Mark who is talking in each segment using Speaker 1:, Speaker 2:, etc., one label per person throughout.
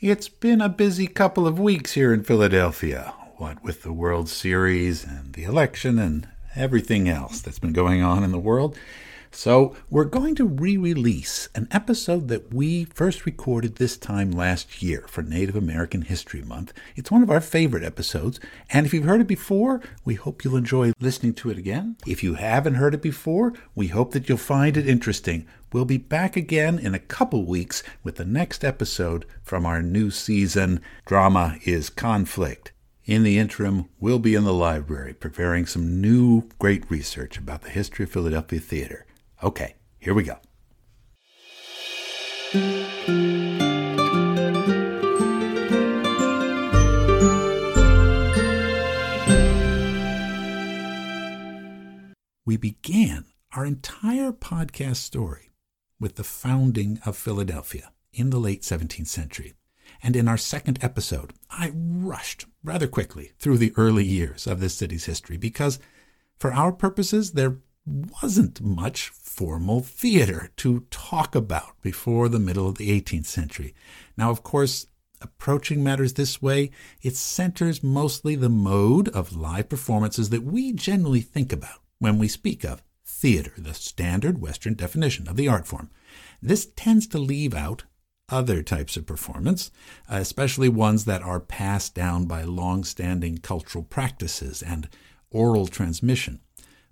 Speaker 1: It's been a busy couple of weeks here in Philadelphia, what with the World Series and the election and everything else that's been going on in the world. So, we're going to re release an episode that we first recorded this time last year for Native American History Month. It's one of our favorite episodes, and if you've heard it before, we hope you'll enjoy listening to it again. If you haven't heard it before, we hope that you'll find it interesting. We'll be back again in a couple weeks with the next episode from our new season Drama is Conflict. In the interim, we'll be in the library preparing some new great research about the history of Philadelphia theater. Okay, here we go. We began our entire podcast story with the founding of Philadelphia in the late 17th century. And in our second episode, I rushed rather quickly through the early years of this city's history because, for our purposes, there wasn't much formal theater to talk about before the middle of the 18th century. Now, of course, approaching matters this way, it centers mostly the mode of live performances that we generally think about when we speak of theater, the standard Western definition of the art form. This tends to leave out other types of performance, especially ones that are passed down by long standing cultural practices and oral transmission.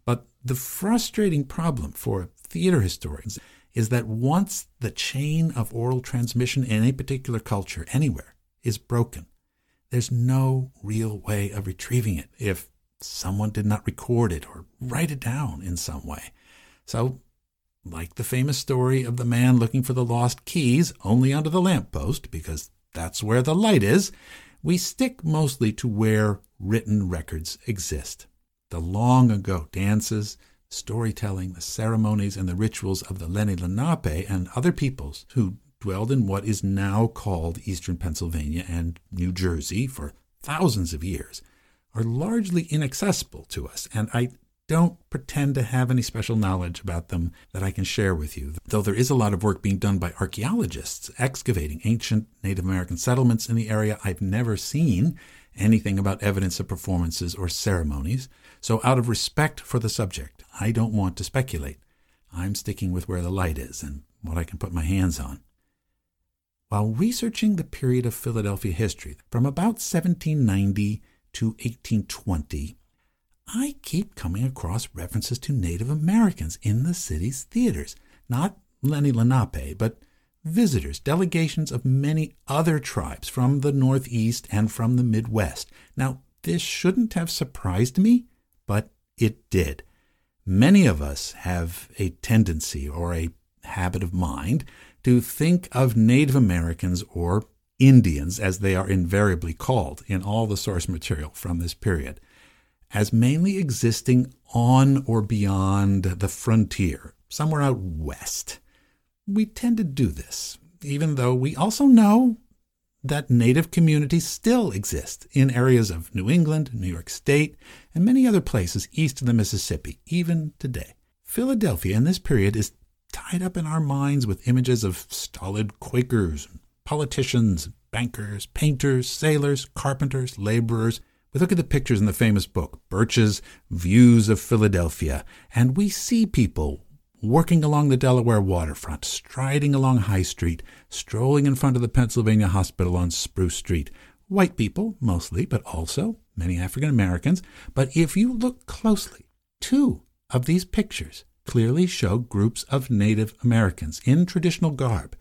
Speaker 1: But the frustrating problem for theater historians is that once the chain of oral transmission in a particular culture anywhere is broken, there's no real way of retrieving it if someone did not record it or write it down in some way. So, like the famous story of the man looking for the lost keys only under the lamppost, because that's where the light is, we stick mostly to where written records exist. The long ago dances, storytelling, the ceremonies, and the rituals of the Lenni Lenape and other peoples who dwelled in what is now called eastern Pennsylvania and New Jersey for thousands of years are largely inaccessible to us, and I don't pretend to have any special knowledge about them that I can share with you, though there is a lot of work being done by archaeologists excavating ancient Native American settlements in the area. I've never seen anything about evidence of performances or ceremonies, so out of respect for the subject, I don't want to speculate. I'm sticking with where the light is and what I can put my hands on. While researching the period of Philadelphia history from about 1790 to 1820, I keep coming across references to Native Americans in the city's theaters. Not Lenni Lenape, but visitors, delegations of many other tribes from the Northeast and from the Midwest. Now, this shouldn't have surprised me, but it did. Many of us have a tendency or a habit of mind to think of Native Americans or Indians, as they are invariably called in all the source material from this period, as mainly existing on or beyond the frontier, somewhere out west. We tend to do this, even though we also know that native communities still exist in areas of New England, New York State, and many other places east of the Mississippi, even today. Philadelphia in this period is tied up in our minds with images of stolid Quakers, politicians, bankers, painters, sailors, carpenters, laborers, we look at the pictures in the famous book, Birch's Views of Philadelphia, and we see people working along the Delaware waterfront, striding along High Street, strolling in front of the Pennsylvania Hospital on Spruce Street. White people, mostly, but also many African Americans. But if you look closely, two of these pictures clearly show groups of Native Americans in traditional garb.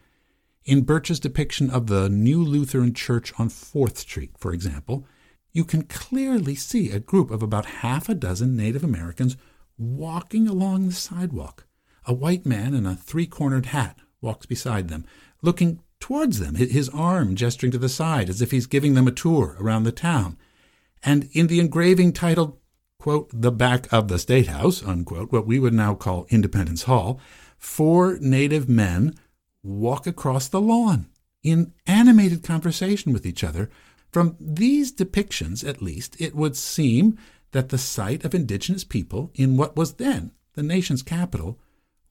Speaker 1: In Birch's depiction of the New Lutheran Church on 4th Street, for example, you can clearly see a group of about half a dozen Native Americans walking along the sidewalk. A white man in a three cornered hat walks beside them, looking towards them, his arm gesturing to the side as if he's giving them a tour around the town. And in the engraving titled, quote, The Back of the State House, unquote, what we would now call Independence Hall, four native men walk across the lawn in animated conversation with each other from these depictions, at least, it would seem that the sight of indigenous people in what was then the nation's capital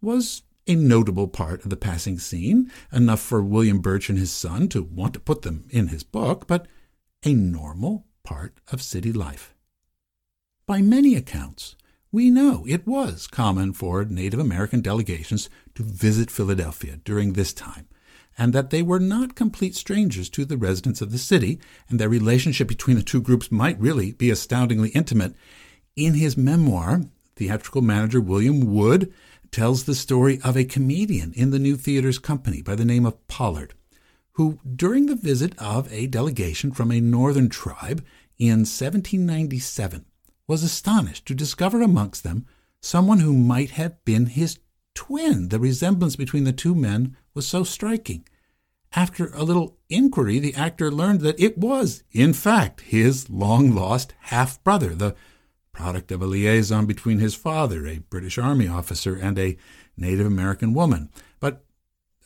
Speaker 1: was a notable part of the passing scene, enough for William Birch and his son to want to put them in his book, but a normal part of city life. By many accounts, we know it was common for Native American delegations to visit Philadelphia during this time, and that they were not complete strangers to the residents of the city, and their relationship between the two groups might really be astoundingly intimate. In his memoir, theatrical manager William Wood tells the story of a comedian in the New Theater's company by the name of Pollard, who, during the visit of a delegation from a northern tribe in 1797, was astonished to discover amongst them someone who might have been his twin. The resemblance between the two men was so striking. After a little inquiry, the actor learned that it was, in fact, his long lost half brother, the product of a liaison between his father, a British Army officer, and a Native American woman. But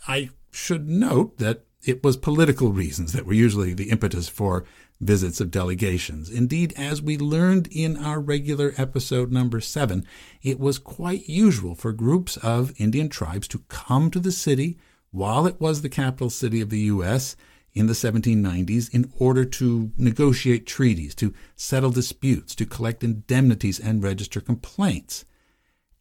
Speaker 1: I should note that it was political reasons that were usually the impetus for visits of delegations. Indeed, as we learned in our regular episode number seven, it was quite usual for groups of Indian tribes to come to the city while it was the capital city of the U.S. in the 1790s in order to negotiate treaties, to settle disputes, to collect indemnities, and register complaints.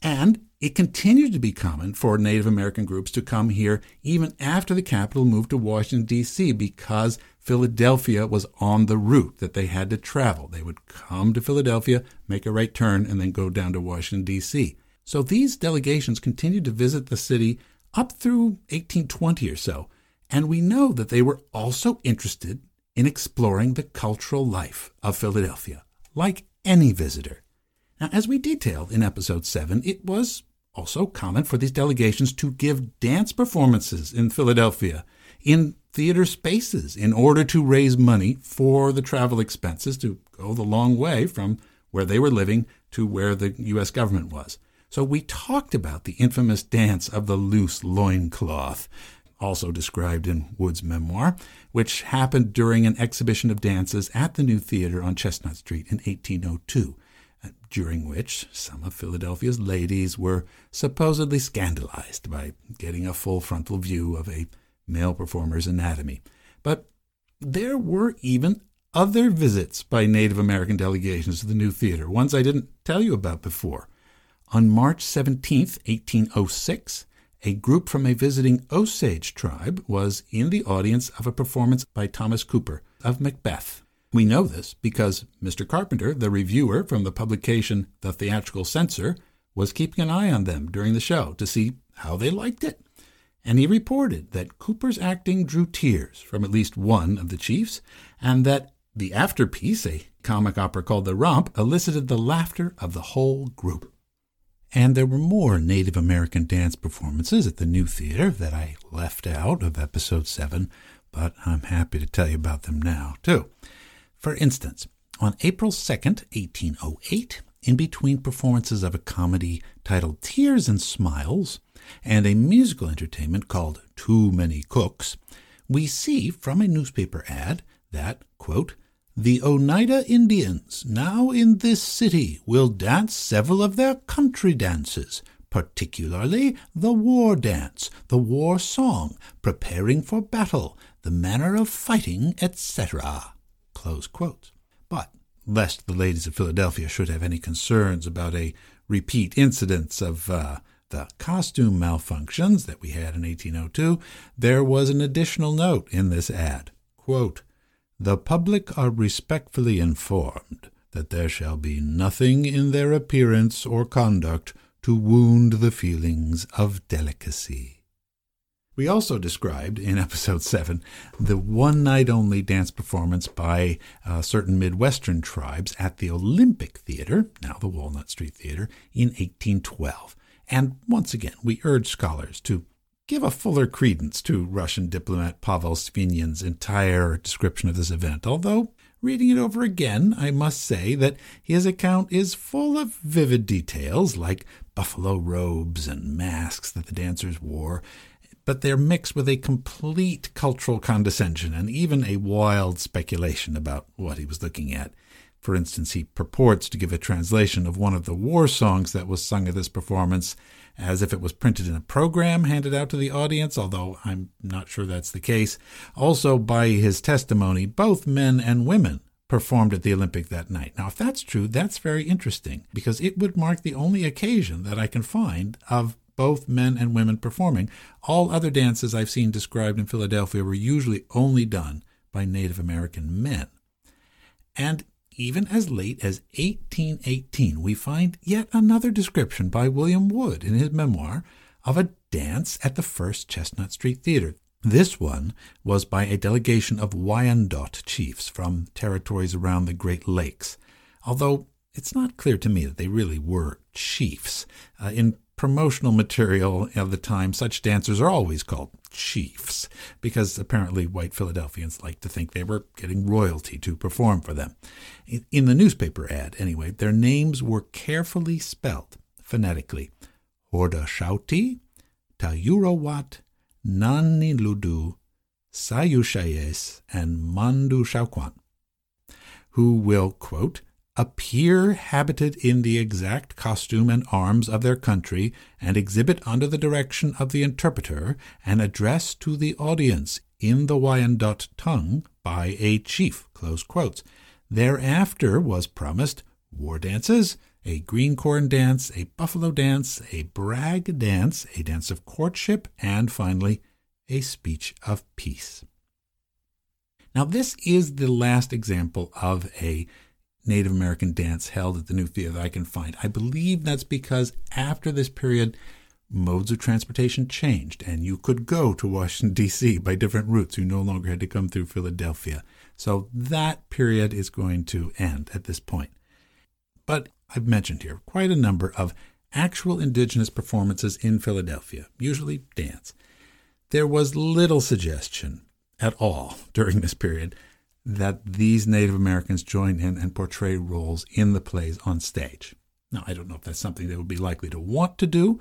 Speaker 1: And it continued to be common for Native American groups to come here even after the capital moved to Washington, D.C., because Philadelphia was on the route that they had to travel. They would come to Philadelphia, make a right turn, and then go down to Washington, D.C. So these delegations continued to visit the city up through 1820 or so, and we know that they were also interested in exploring the cultural life of Philadelphia, like any visitor. Now, as we detailed in episode 7, it was also common for these delegations to give dance performances in Philadelphia in theater spaces in order to raise money for the travel expenses to go the long way from where they were living to where the U.S. government was. So we talked about the infamous dance of the loose loincloth, also described in Wood's memoir, which happened during an exhibition of dances at the New Theater on Chestnut Street in 1802, during which some of Philadelphia's ladies were supposedly scandalized by getting a full frontal view of a male performer's anatomy. But there were even other visits by Native American delegations to the new theater, ones I didn't tell you about before. On March 17, 1806, a group from a visiting Osage tribe was in the audience of a performance by Thomas Cooper of Macbeth. We know this because Mr. Carpenter, the reviewer from the publication The Theatrical Censor, was keeping an eye on them during the show to see how they liked it and he reported that Cooper's acting drew tears from at least one of the chiefs, and that the afterpiece, a comic opera called The Romp, elicited the laughter of the whole group. And there were more Native American dance performances at the New Theater that I left out of episode 7, but I'm happy to tell you about them now, too. For instance, on April 2nd, 1808, in between performances of a comedy titled Tears and Smiles, and a musical entertainment called Too Many Cooks, we see from a newspaper ad that, quote, the Oneida Indians, now in this city, will dance several of their country dances, particularly the war dance, the war song, preparing for battle, the manner of fighting, etc. But, lest the ladies of Philadelphia should have any concerns about a repeat incidence of uh, the costume malfunctions that we had in 1802, there was an additional note in this ad. Quote, the public are respectfully informed that there shall be nothing in their appearance or conduct to wound the feelings of delicacy. We also described in episode 7 the one night only dance performance by uh, certain Midwestern tribes at the Olympic Theater, now the Walnut Street Theater, in 1812. And once again, we urge scholars to give a fuller credence to Russian diplomat Pavel Svinin's entire description of this event, although reading it over again, I must say that his account is full of vivid details like buffalo robes and masks that the dancers wore, but they're mixed with a complete cultural condescension and even a wild speculation about what he was looking at. For instance, he purports to give a translation of one of the war songs that was sung at this performance as if it was printed in a program handed out to the audience, although I'm not sure that's the case. Also, by his testimony, both men and women performed at the Olympic that night. Now, if that's true, that's very interesting because it would mark the only occasion that I can find of both men and women performing. All other dances I've seen described in Philadelphia were usually only done by Native American men. And even as late as 1818, we find yet another description by William Wood in his memoir of a dance at the first Chestnut Street Theater. This one was by a delegation of Wyandot chiefs from territories around the Great Lakes, although it's not clear to me that they really were chiefs. Uh, in promotional material of the time, such dancers are always called chiefs, because apparently white Philadelphians liked to think they were getting royalty to perform for them. In the newspaper ad, anyway, their names were carefully spelled phonetically. Horda Shauti, Tayurawat, Nani Ludu, Sayushayes, and Mandu Shaukwan, who will, quote, appear habited in the exact costume and arms of their country, and exhibit under the direction of the interpreter an address to the audience in the Wyandot tongue by a chief. Thereafter was promised war dances, a green corn dance, a buffalo dance, a brag dance, a dance of courtship, and finally, a speech of peace. Now, this is the last example of a Native American dance held at the New Theater that I can find. I believe that's because after this period, modes of transportation changed, and you could go to Washington, D.C. by different routes. You no longer had to come through Philadelphia. So that period is going to end at this point. But I've mentioned here quite a number of actual indigenous performances in Philadelphia, usually dance. There was little suggestion at all during this period that these Native Americans join in and portray roles in the plays on stage. Now, I don't know if that's something they would be likely to want to do,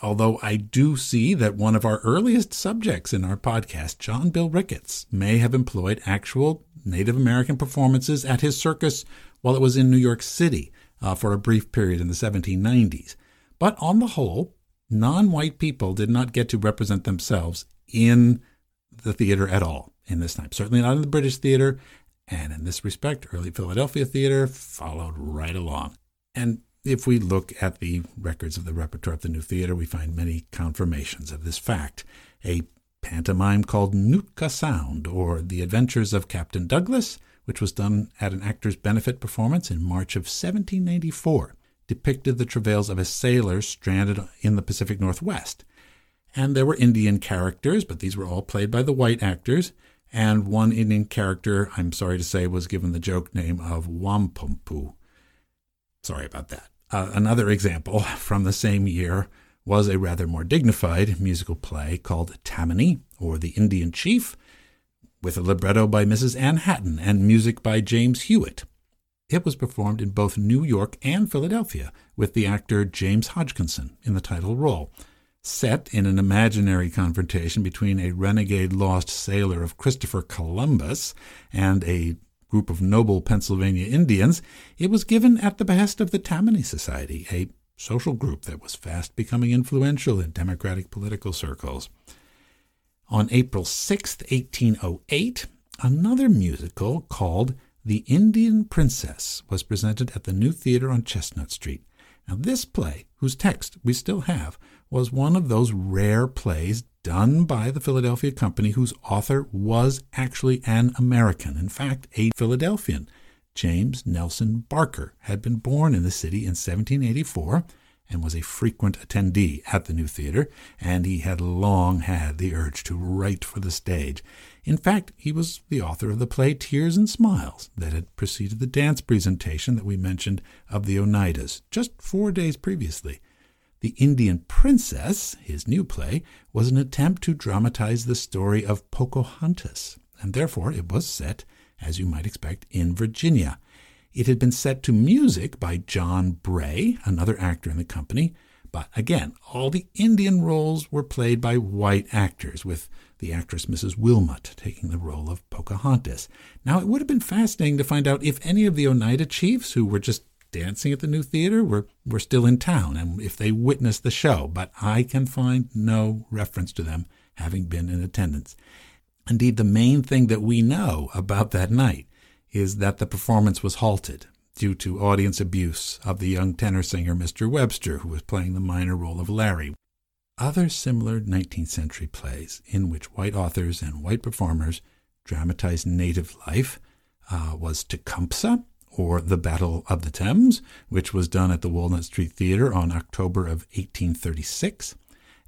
Speaker 1: although I do see that one of our earliest subjects in our podcast, John Bill Ricketts, may have employed actual Native American performances at his circus while it was in New York City uh, for a brief period in the 1790s. But on the whole, non white people did not get to represent themselves in the theater at all in this time. Certainly not in the British theater. And in this respect, early Philadelphia theater followed right along. And if we look at the records of the repertoire of the new theater, we find many confirmations of this fact. A pantomime called Nootka Sound, or The Adventures of Captain Douglas, which was done at an actor's benefit performance in March of 1794, depicted the travails of a sailor stranded in the Pacific Northwest. And there were Indian characters, but these were all played by the white actors. And one Indian character, I'm sorry to say, was given the joke name of Wampumpu. Sorry about that. Uh, another example from the same year was a rather more dignified musical play called Tammany, or The Indian Chief, with a libretto by Mrs. Anne Hatton and music by James Hewitt. It was performed in both New York and Philadelphia, with the actor James Hodgkinson in the title role. Set in an imaginary confrontation between a renegade lost sailor of Christopher Columbus and a group of noble Pennsylvania Indians, it was given at the behest of the Tammany Society, a social group that was fast becoming influential in Democratic political circles. On April 6, 1808, another musical called The Indian Princess was presented at the New Theater on Chestnut Street. Now, this play, whose text we still have, was one of those rare plays done by the Philadelphia Company whose author was actually an American, in fact, a Philadelphian. James Nelson Barker had been born in the city in 1784 and was a frequent attendee at the new theater, and he had long had the urge to write for the stage. In fact, he was the author of the play Tears and Smiles that had preceded the dance presentation that we mentioned of the Oneidas just four days previously. The Indian Princess, his new play, was an attempt to dramatize the story of Pocahontas, and therefore it was set as you might expect, in Virginia. It had been set to music by John Bray, another actor in the company, But again, all the Indian roles were played by white actors, with the actress Mrs. Wilmot taking the role of Pocahontas. Now, it would have been fascinating to find out if any of the Oneida chiefs who were just dancing at the new theater were, were still in town and if they witnessed the show, but I can find no reference to them having been in attendance. Indeed, the main thing that we know about that night is that the performance was halted due to audience abuse of the young tenor singer Mr. Webster, who was playing the minor role of Larry. Other similar 19th century plays in which white authors and white performers dramatized native life uh, was Tecumseh, or The Battle of the Thames, which was done at the Walnut Street Theater on October of 1836,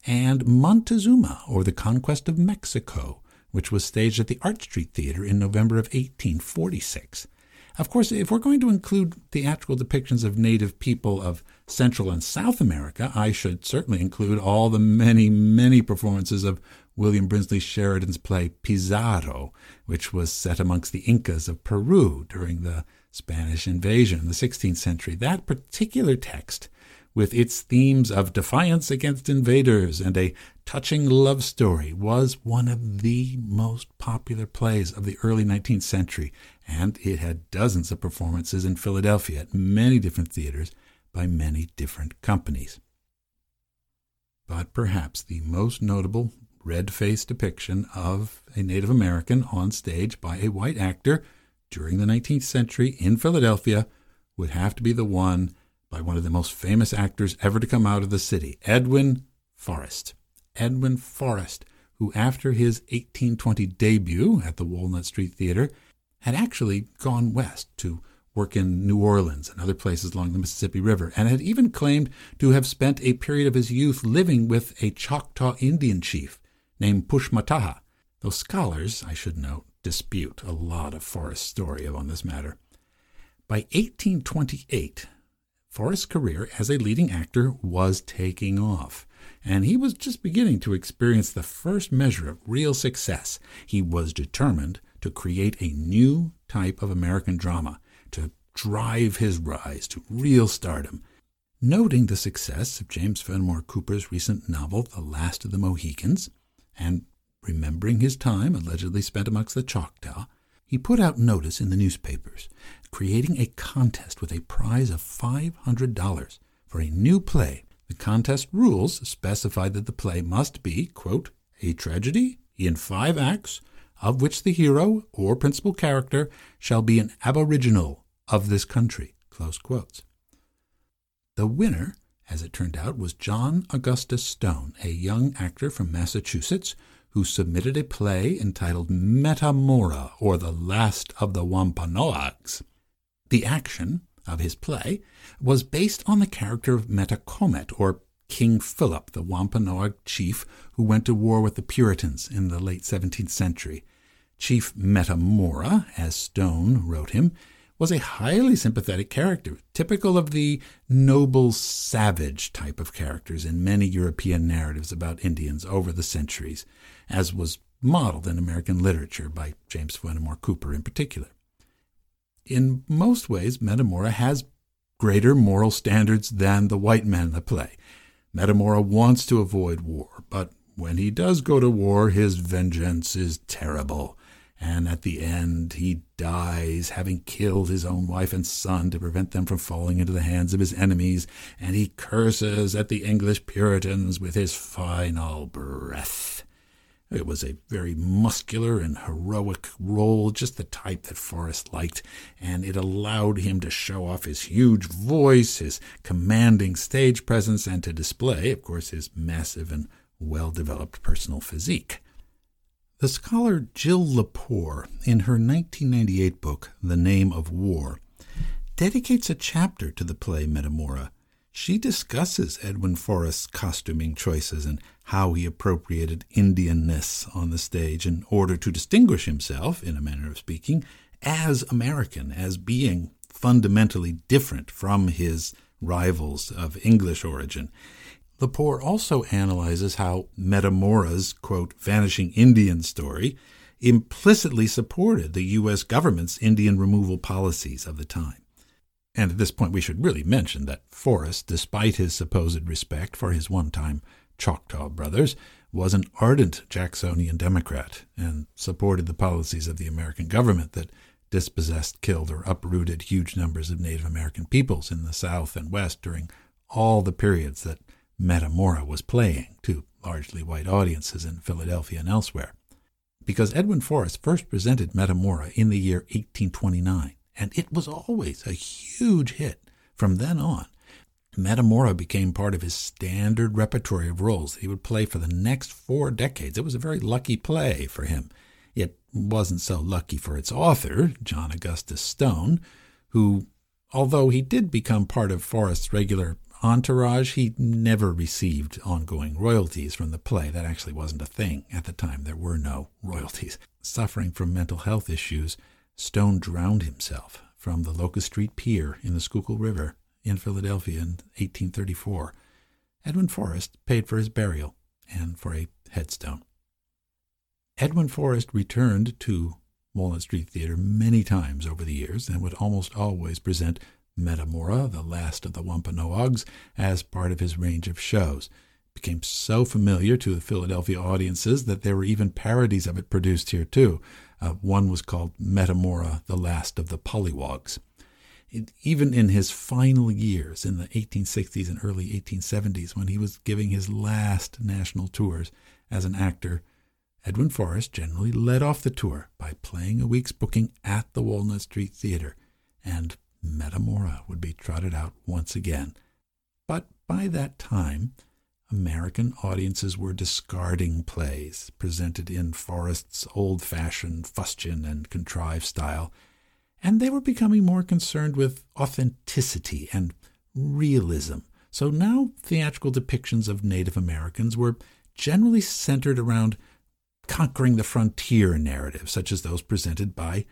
Speaker 1: and Montezuma, or The Conquest of Mexico, which was staged at the Arch Street Theater in November of 1846. Of course, if we're going to include theatrical depictions of native people of Central and South America, I should certainly include all the many, many performances of William Brinsley Sheridan's play Pizarro, which was set amongst the Incas of Peru during the Spanish invasion in the 16th century. That particular text, with its themes of defiance against invaders and a touching love story, was one of the most popular plays of the early 19th century, and it had dozens of performances in Philadelphia at many different theaters by many different companies. But perhaps the most notable red faced depiction of a Native American on stage by a white actor during the 19th century in Philadelphia would have to be the one by one of the most famous actors ever to come out of the city, Edwin Forrest. Edwin Forrest, who after his 1820 debut at the Walnut Street Theater had actually gone west to work in New Orleans and other places along the Mississippi River, and had even claimed to have spent a period of his youth living with a Choctaw Indian chief named Pushmataha, though scholars, I should note, dispute a lot of Forrest's story on this matter. By 1828, Forrest's career as a leading actor was taking off, and he was just beginning to experience the first measure of real success. He was determined to create a new type of American drama to drive his rise to real stardom. Noting the success of James Fenimore Cooper's recent novel, The Last of the Mohicans, and Remembering his time allegedly spent amongst the Choctaw, he put out notice in the newspapers, creating a contest with a prize of $500 for a new play. The contest rules specified that the play must be, quote, a tragedy in five acts, of which the hero or principal character shall be an aboriginal of this country. The winner, as it turned out, was John Augustus Stone, a young actor from Massachusetts who submitted a play entitled Metamora, or The Last of the Wampanoags. The action of his play was based on the character of Metacomet, or King Philip, the Wampanoag chief who went to war with the Puritans in the late 17th century. Chief Metamora, as Stone wrote him, was a highly sympathetic character, typical of the noble savage type of characters in many European narratives about Indians over the centuries as was modeled in American literature by James Fenimore Cooper in particular. In most ways, Metamora has greater moral standards than the white man in the play. Metamora wants to avoid war, but when he does go to war, his vengeance is terrible. And at the end, he dies, having killed his own wife and son to prevent them from falling into the hands of his enemies, and he curses at the English Puritans with his final breath. It was a very muscular and heroic role, just the type that Forrest liked, and it allowed him to show off his huge voice, his commanding stage presence, and to display, of course, his massive and well developed personal physique. The scholar Jill Lepore, in her 1998 book, The Name of War, dedicates a chapter to the play Metamora. She discusses Edwin Forrest's costuming choices and how he appropriated Indianness on the stage in order to distinguish himself, in a manner of speaking, as American, as being fundamentally different from his rivals of English origin. Lepore also analyzes how Metamora's, quote, vanishing Indian story implicitly supported the U.S. government's Indian removal policies of the time. And at this point, we should really mention that Forrest, despite his supposed respect for his one time Choctaw brothers, was an ardent Jacksonian Democrat and supported the policies of the American government that dispossessed, killed, or uprooted huge numbers of Native American peoples in the South and West during all the periods that Metamora was playing to largely white audiences in Philadelphia and elsewhere. Because Edwin Forrest first presented Metamora in the year 1829, and it was always a huge hit from then on. Metamora became part of his standard repertory of roles that he would play for the next four decades. It was a very lucky play for him. It wasn't so lucky for its author, John Augustus Stone, who, although he did become part of Forrest's regular entourage, he never received ongoing royalties from the play. That actually wasn't a thing at the time. There were no royalties. Suffering from mental health issues, Stone drowned himself from the Locust Street Pier in the Schuylkill River in Philadelphia in 1834. Edwin Forrest paid for his burial and for a headstone. Edwin Forrest returned to Walnut Street Theater many times over the years and would almost always present Metamora, the last of the Wampanoags, as part of his range of shows. It became so familiar to the Philadelphia audiences that there were even parodies of it produced here too. Uh, one was called Metamora, the Last of the Pollywogs. Even in his final years in the 1860s and early 1870s, when he was giving his last national tours as an actor, Edwin Forrest generally led off the tour by playing a week's booking at the Walnut Street Theater, and Metamora would be trotted out once again. But by that time, American audiences were discarding plays presented in Forrest's old fashioned fustian and contrived style, and they were becoming more concerned with authenticity and realism. So now theatrical depictions of Native Americans were generally centered around conquering the frontier narratives, such as those presented by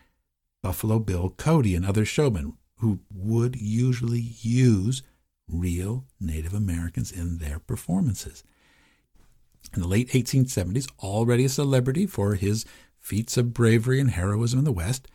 Speaker 1: Buffalo Bill Cody and other showmen, who would usually use real Native Americans in their performances. In the late 1870s, already a celebrity for his feats of bravery and heroism in the West,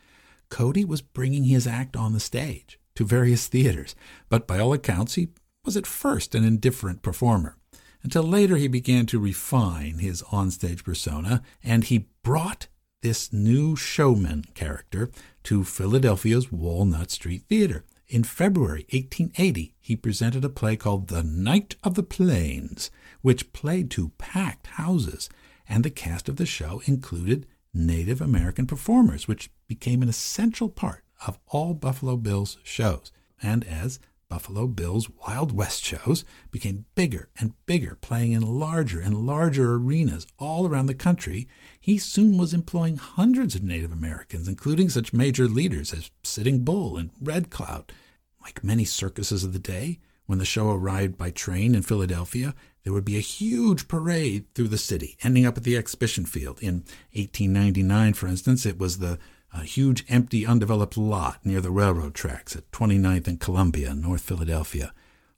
Speaker 1: Cody was bringing his act on the stage to various theaters, but by all accounts, he was at first an indifferent performer. Until later, he began to refine his onstage persona, and he brought this new showman character to Philadelphia's Walnut Street Theater. In February 1880, he presented a play called The Knight of the Plains, which played to packed houses, and the cast of the show included Native American performers, which became an essential part of all Buffalo Bill's shows. And as Buffalo Bill's Wild West shows became bigger and bigger, playing in larger and larger arenas all around the country, he soon was employing hundreds of Native Americans, including such major leaders as Sitting Bull and Red Cloud. Like many circuses of the day, when the show arrived by train in Philadelphia, there would be a huge parade through the city, ending up at the exhibition field. In 1899, for instance, it was the a huge empty undeveloped lot near the railroad tracks at 29th and Columbia, North Philadelphia.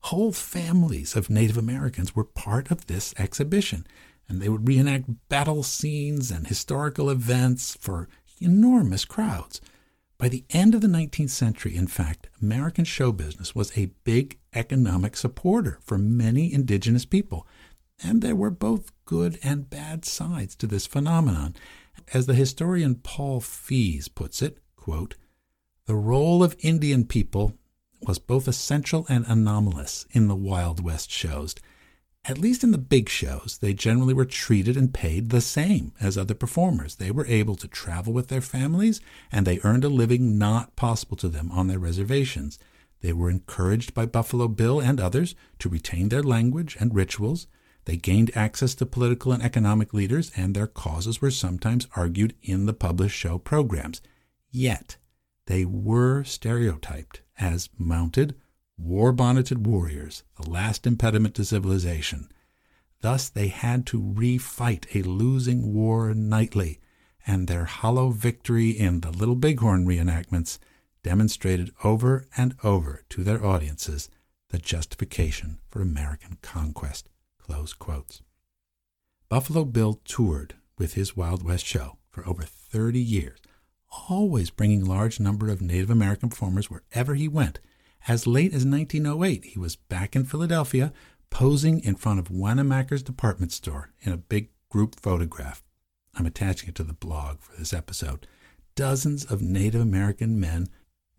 Speaker 1: Whole families of Native Americans were part of this exhibition, and they would reenact battle scenes and historical events for enormous crowds. By the end of the 19th century, in fact, American show business was a big economic supporter for many indigenous people, and there were both good and bad sides to this phenomenon. As the historian Paul Fees puts it, quote, the role of Indian people was both essential and anomalous in the Wild West shows. At least in the big shows, they generally were treated and paid the same as other performers. They were able to travel with their families, and they earned a living not possible to them on their reservations. They were encouraged by Buffalo Bill and others to retain their language and rituals. They gained access to political and economic leaders, and their causes were sometimes argued in the published show programs. Yet, they were stereotyped as mounted, war bonneted warriors, the last impediment to civilization. Thus, they had to refight a losing war nightly, and their hollow victory in the Little Bighorn reenactments demonstrated over and over to their audiences the justification for American conquest. Buffalo Bill toured with his Wild West show for over 30 years, always bringing large number of Native American performers wherever he went, As late as 1908, he was back in Philadelphia posing in front of Wanamaker's department store in a big group photograph. I'm attaching it to the blog for this episode. Dozens of Native American men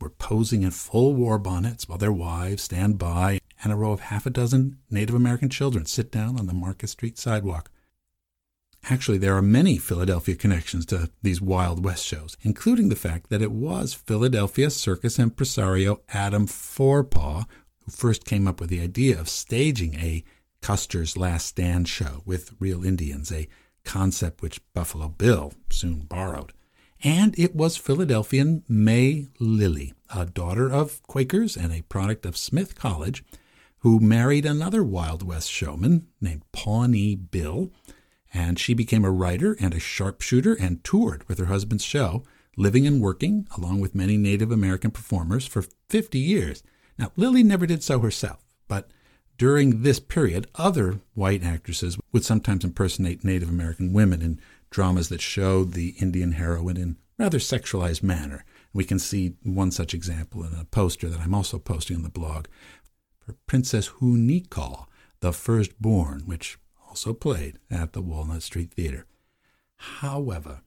Speaker 1: were posing in full war bonnets while their wives stand by, and a row of half a dozen Native American children sit down on the Market Street sidewalk. Actually, there are many Philadelphia connections to these Wild West shows, including the fact that it was Philadelphia circus impresario Adam Forepaugh who first came up with the idea of staging a Custer's Last Stand show with real Indians, a concept which Buffalo Bill soon borrowed. And it was Philadelphian May Lillie, a daughter of Quakers and a product of Smith College, who married another Wild West showman named Pawnee Bill and she became a writer and a sharpshooter and toured with her husband's show, living and working, along with many Native American performers, for 50 years. Now, Lillie never did so herself, but during this period, other white actresses would sometimes impersonate Native American women in dramas that showed the Indian heroine in rather sexualized manner. We can see one such example in a poster that I'm also posting on the blog for Princess Hunikau, the firstborn, which also played at the Walnut Street Theater. However,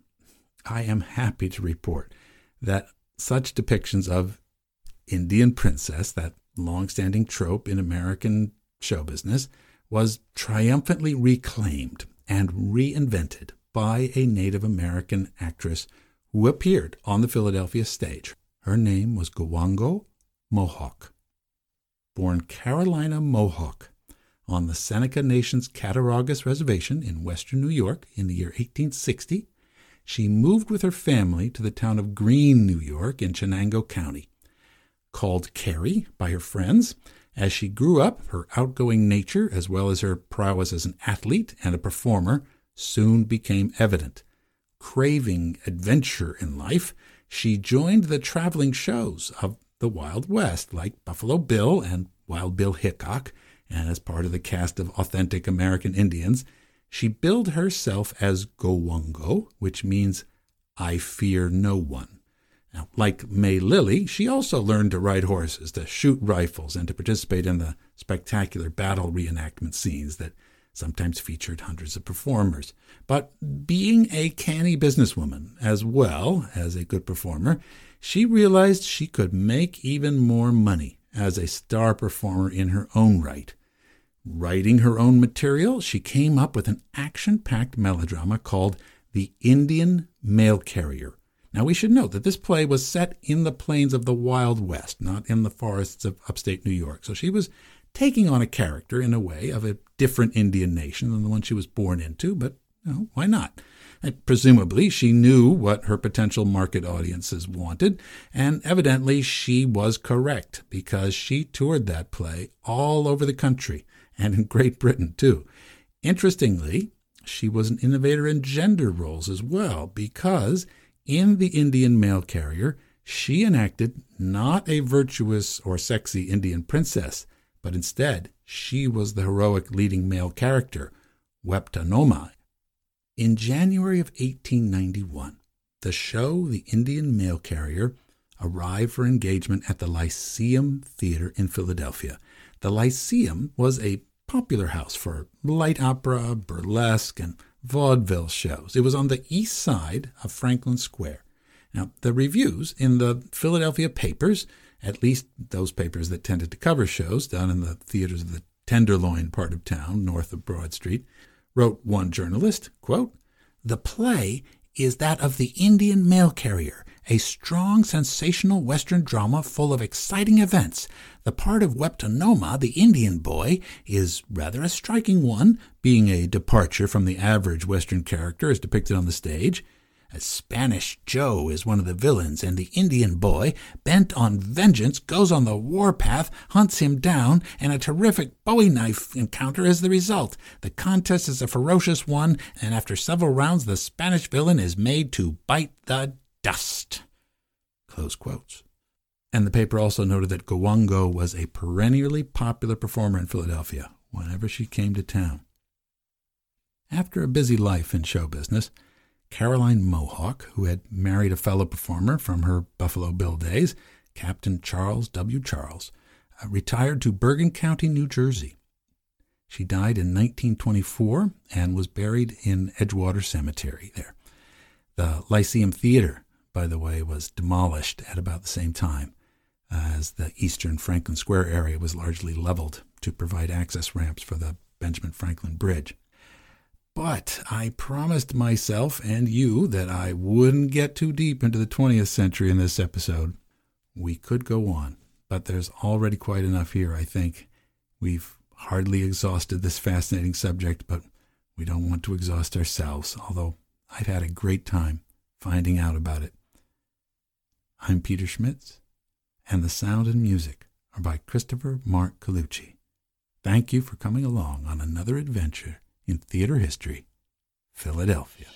Speaker 1: I am happy to report that such depictions of Indian princess, that long-standing trope in American show business, was triumphantly reclaimed and reinvented by a Native American actress who appeared on the Philadelphia stage. Her name was Gowongo Mohawk. Born Carolina Mohawk on the Seneca Nation's Cattaraugus Reservation in western New York in the year 1860, she moved with her family to the town of Green, New York, in Chenango County. Called Carrie by her friends, as she grew up, her outgoing nature, as well as her prowess as an athlete and a performer, soon became evident. Craving adventure in life, she joined the traveling shows of the Wild West, like Buffalo Bill and Wild Bill Hickok, and as part of the cast of authentic American Indians, she billed herself as Gowongo, which means I fear no one. Now, like May Lillie, she also learned to ride horses, to shoot rifles, and to participate in the spectacular battle reenactment scenes that sometimes featured hundreds of performers. But being a canny businesswoman as well as a good performer, she realized she could make even more money as a star performer in her own right. Writing her own material, she came up with an action packed melodrama called The Indian Mail Carrier. Now, we should note that this play was set in the plains of the Wild West, not in the forests of upstate New York. So she was taking on a character, in a way, of a different Indian nation than the one she was born into, but you know, why not? Presumably, she knew what her potential market audiences wanted, and evidently she was correct because she toured that play all over the country and in Great Britain, too. Interestingly, she was an innovator in gender roles as well because in The Indian Mail Carrier, she enacted not a virtuous or sexy Indian princess, but instead she was the heroic leading male character, Weptanoma, in January of 1891, the show The Indian Mail Carrier arrived for engagement at the Lyceum Theater in Philadelphia. The Lyceum was a popular house for light opera, burlesque, and vaudeville shows. It was on the east side of Franklin Square. Now, the reviews in the Philadelphia papers, at least those papers that tended to cover shows down in the theaters of the Tenderloin part of town, north of Broad Street, wrote one journalist, quote, The play is that of the Indian mail carrier, a strong, sensational Western drama full of exciting events. The part of Weptonoma, the Indian boy, is rather a striking one, being a departure from the average Western character as depicted on the stage. Spanish Joe is one of the villains, and the Indian boy, bent on vengeance, goes on the warpath, hunts him down, and a terrific bowie knife encounter is the result. The contest is a ferocious one, and after several rounds, the Spanish villain is made to bite the dust. Close quotes. And the paper also noted that Gowongo was a perennially popular performer in Philadelphia whenever she came to town. After a busy life in show business, Caroline Mohawk, who had married a fellow performer from her Buffalo Bill days, Captain Charles W. Charles, uh, retired to Bergen County, New Jersey. She died in 1924 and was buried in Edgewater Cemetery there. The Lyceum Theater, by the way, was demolished at about the same time as the eastern Franklin Square area was largely leveled to provide access ramps for the Benjamin Franklin Bridge. But I promised myself and you that I wouldn't get too deep into the 20th century in this episode. We could go on, but there's already quite enough here, I think. We've hardly exhausted this fascinating subject, but we don't want to exhaust ourselves, although I've had a great time finding out about it. I'm Peter Schmitz, and the sound and music are by Christopher Mark Colucci. Thank you for coming along on another adventure in theater history, Philadelphia.